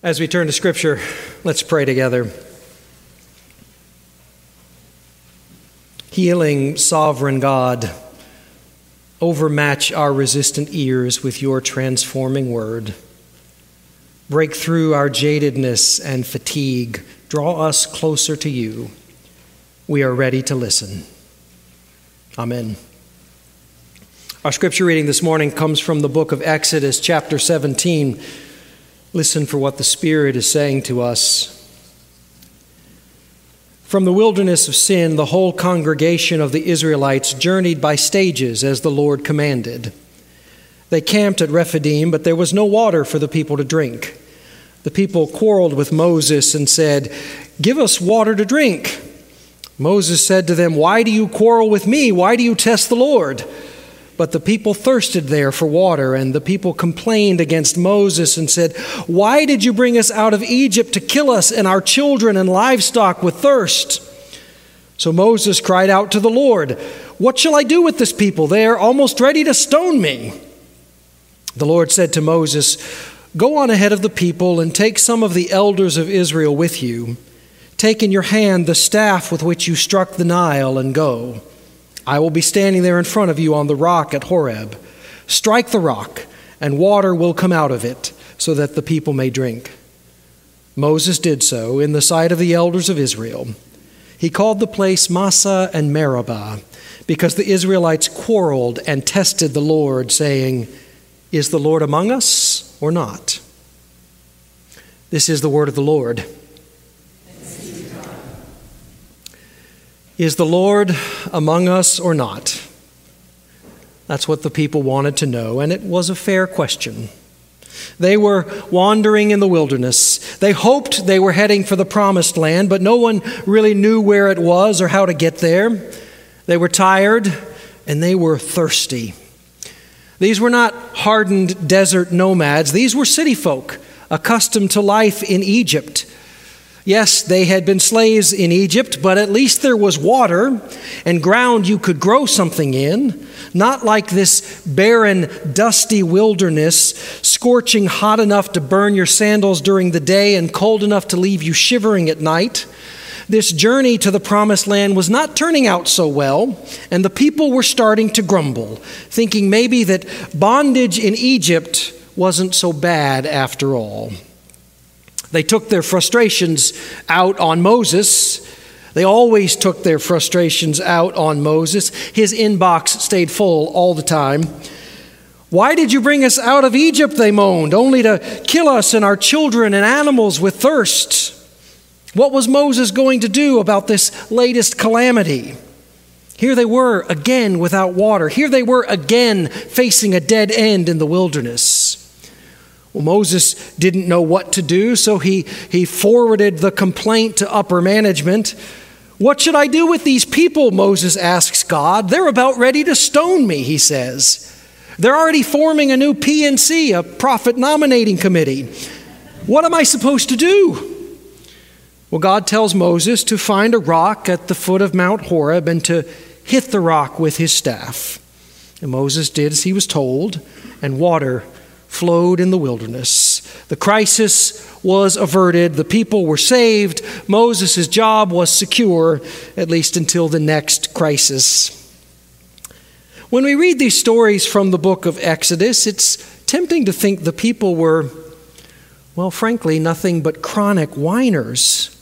As we turn to Scripture, let's pray together. Healing, sovereign God, overmatch our resistant ears with your transforming word. Break through our jadedness and fatigue. Draw us closer to you. We are ready to listen. Amen. Our scripture reading this morning comes from the book of Exodus, chapter 17 Listen for what the Spirit is saying to us. From the wilderness of sin, the whole congregation of the Israelites journeyed by stages as the Lord commanded. They camped at Rephidim, but there was no water for the people to drink. The people quarreled with Moses and said, Give us water to drink. Moses said to them, Why do you quarrel with me? Why do you test the Lord? But the people thirsted there for water, and the people complained against Moses and said, Why did you bring us out of Egypt to kill us and our children and livestock with thirst? So Moses cried out to the Lord, What shall I do with this people? They are almost ready to stone me. The Lord said to Moses, Go on ahead of the people and take some of the elders of Israel with you. Take in your hand the staff with which you struck the Nile and go. I will be standing there in front of you on the rock at Horeb. Strike the rock, and water will come out of it, so that the people may drink. Moses did so in the sight of the elders of Israel. He called the place Massah and Meribah, because the Israelites quarreled and tested the Lord, saying, Is the Lord among us or not? This is the word of the Lord. Is the Lord among us or not? That's what the people wanted to know, and it was a fair question. They were wandering in the wilderness. They hoped they were heading for the promised land, but no one really knew where it was or how to get there. They were tired and they were thirsty. These were not hardened desert nomads, these were city folk accustomed to life in Egypt Yes, they had been slaves in Egypt, but at least there was water and ground you could grow something in, not like this barren, dusty wilderness, scorching hot enough to burn your sandals during the day and cold enough to leave you shivering at night. This journey to the promised land was not turning out so well, and the people were starting to grumble, thinking maybe that bondage in Egypt wasn't so bad after all. They took their frustrations out on Moses. They always took their frustrations out on Moses. His inbox stayed full all the time. Why did you bring us out of Egypt? They moaned, only to kill us and our children and animals with thirst. What was Moses going to do about this latest calamity? Here they were again without water. Here they were again facing a dead end in the wilderness. Well, Moses didn't know what to do, so he, he forwarded the complaint to upper management. What should I do with these people? Moses asks God. They're about ready to stone me, he says. They're already forming a new PNC, a prophet nominating committee. What am I supposed to do? Well, God tells Moses to find a rock at the foot of Mount Horeb and to hit the rock with his staff. And Moses did as he was told, and water flowed in the wilderness. The crisis was averted, the people were saved, Moses' job was secure, at least until the next crisis. When we read these stories from the book of Exodus, it's tempting to think the people were, well, frankly, nothing but chronic whiners.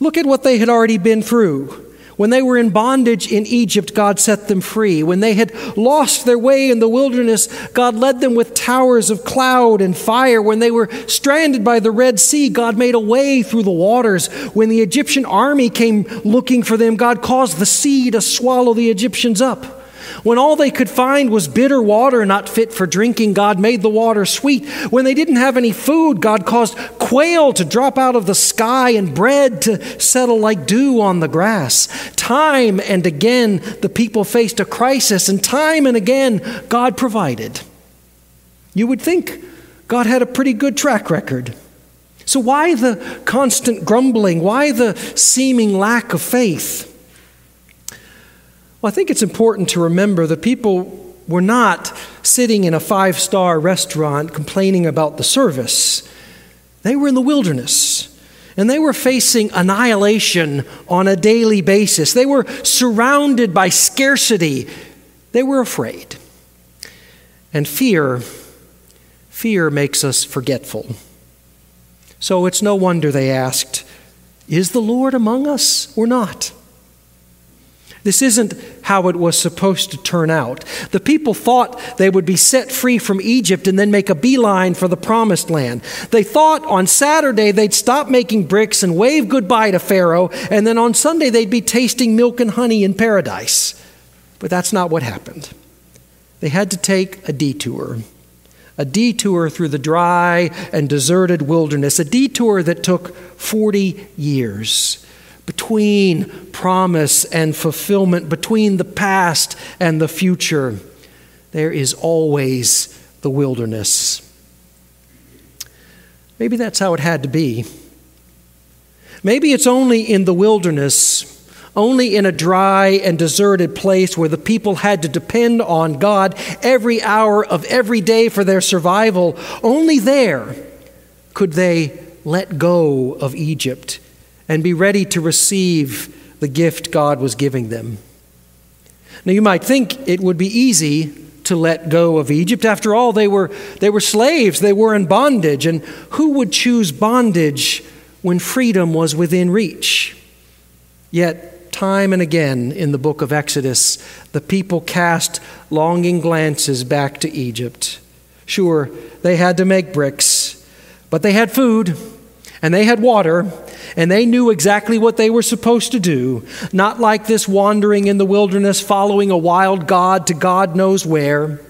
Look at what they had already been through. When they were in bondage in Egypt, God set them free. When they had lost their way in the wilderness, God led them with towers of cloud and fire. When they were stranded by the Red Sea, God made a way through the waters. When the Egyptian army came looking for them, God caused the sea to swallow the Egyptians up. When all they could find was bitter water not fit for drinking, God made the water sweet. When they didn't have any food, God caused quail to drop out of the sky and bread to settle like dew on the grass. Time and again, the people faced a crisis, and time and again, God provided. You would think God had a pretty good track record. So, why the constant grumbling? Why the seeming lack of faith? Well, I think it's important to remember the people were not sitting in a five star restaurant complaining about the service. They were in the wilderness. And they were facing annihilation on a daily basis. They were surrounded by scarcity. They were afraid. And fear, fear makes us forgetful. So it's no wonder they asked, Is the Lord among us or not? This isn't how it was supposed to turn out. The people thought they would be set free from Egypt and then make a beeline for the promised land. They thought on Saturday they'd stop making bricks and wave goodbye to Pharaoh, and then on Sunday they'd be tasting milk and honey in paradise. But that's not what happened. They had to take a detour a detour through the dry and deserted wilderness, a detour that took 40 years between promise and fulfillment, between the past and the future. There is always the wilderness. Maybe that's how it had to be. Maybe it's only in the wilderness, only in a dry and deserted place where the people had to depend on God every hour of every day for their survival, only there could they let go of Egypt and be ready to receive the gift God was giving them. Now, you might think it would be easy to let go of Egypt. After all, they were, they were slaves, they were in bondage. And who would choose bondage when freedom was within reach? Yet, time and again in the book of Exodus, the people cast longing glances back to Egypt. Sure, they had to make bricks, but they had food and they had water and they knew exactly what they were supposed to do, not like this wandering in the wilderness following a wild God to God knows where.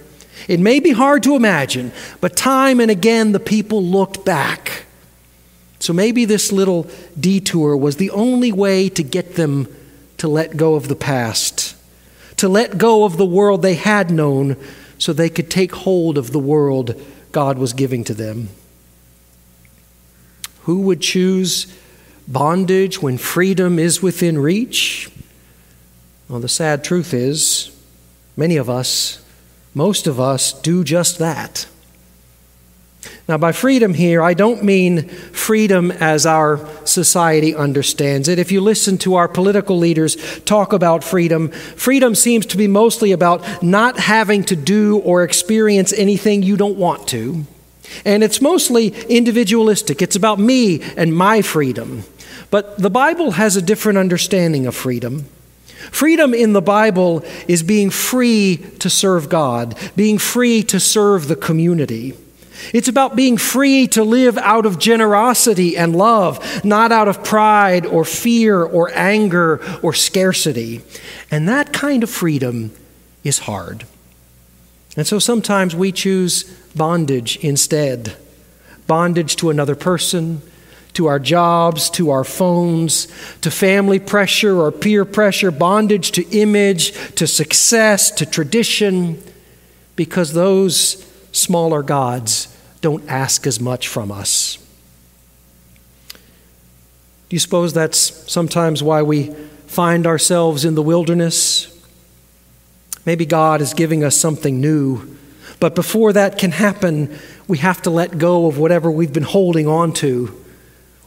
It may be hard to imagine, but time and again the people looked back. So maybe this little detour was the only way to get them to let go of the past, to let go of the world they had known, so they could take hold of the world God was giving to them. Who would choose bondage when freedom is within reach? Well, the sad truth is, many of us, most of us, do just that. Now, by freedom here, I don't mean freedom as our society understands it. If you listen to our political leaders talk about freedom, freedom seems to be mostly about not having to do or experience anything you don't want to. And it's mostly individualistic. It's about me and my freedom. But the Bible has a different understanding of freedom. Freedom in the Bible is being free to serve God, being free to serve the community. It's about being free to live out of generosity and love, not out of pride or fear or anger or scarcity. And that kind of freedom is hard. And so sometimes we choose bondage instead bondage to another person, to our jobs, to our phones, to family pressure or peer pressure, bondage to image, to success, to tradition, because those smaller gods don't ask as much from us. Do you suppose that's sometimes why we find ourselves in the wilderness? Maybe God is giving us something new. But before that can happen, we have to let go of whatever we've been holding on to.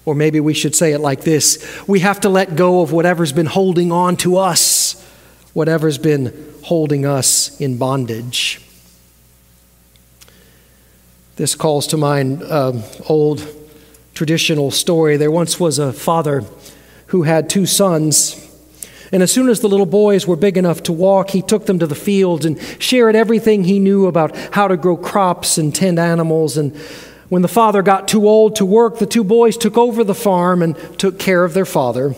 Or maybe we should say it like this we have to let go of whatever's been holding on to us, whatever's been holding us in bondage. This calls to mind an um, old traditional story. There once was a father who had two sons. And as soon as the little boys were big enough to walk, he took them to the fields and shared everything he knew about how to grow crops and tend animals. And when the father got too old to work, the two boys took over the farm and took care of their father.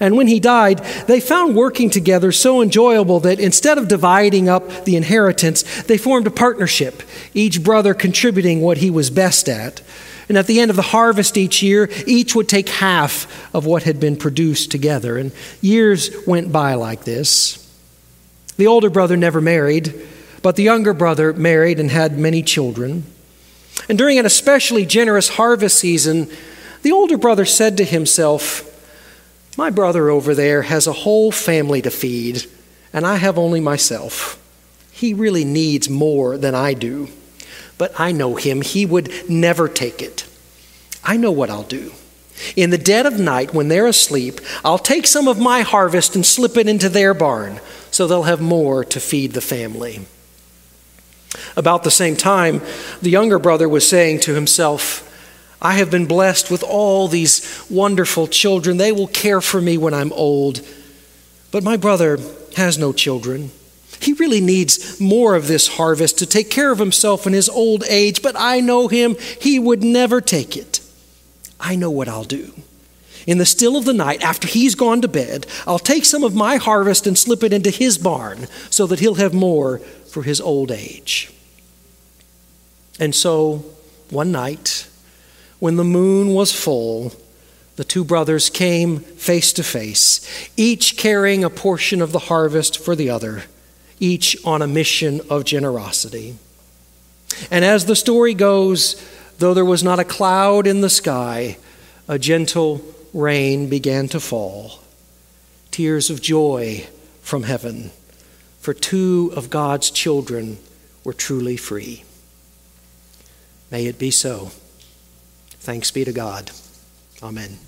And when he died, they found working together so enjoyable that instead of dividing up the inheritance, they formed a partnership, each brother contributing what he was best at. And at the end of the harvest each year, each would take half of what had been produced together. And years went by like this. The older brother never married, but the younger brother married and had many children. And during an especially generous harvest season, the older brother said to himself, My brother over there has a whole family to feed, and I have only myself. He really needs more than I do but I know him. He would never take it. I know what I'll do. In the dead of night, when they're asleep, I'll take some of my harvest and slip it into their barn so they'll have more to feed the family. About the same time, the younger brother was saying to himself, I have been blessed with all these wonderful children. They will care for me when I'm old. But my brother has no children. He really needs more of this harvest to take care of himself in his old age, but I know him. He would never take it. I know what I'll do. In the still of the night, after he's gone to bed, I'll take some of my harvest and slip it into his barn so that he'll have more for his old age. And so, one night, when the moon was full, the two brothers came face to face, each carrying a portion of the harvest for the other, each on a mission of generosity. And as the story goes, though there was not a cloud in the sky, a gentle rain began to fall. Tears of joy from heaven, for two of God's children were truly free. May it be so. Thanks be to God. Amen.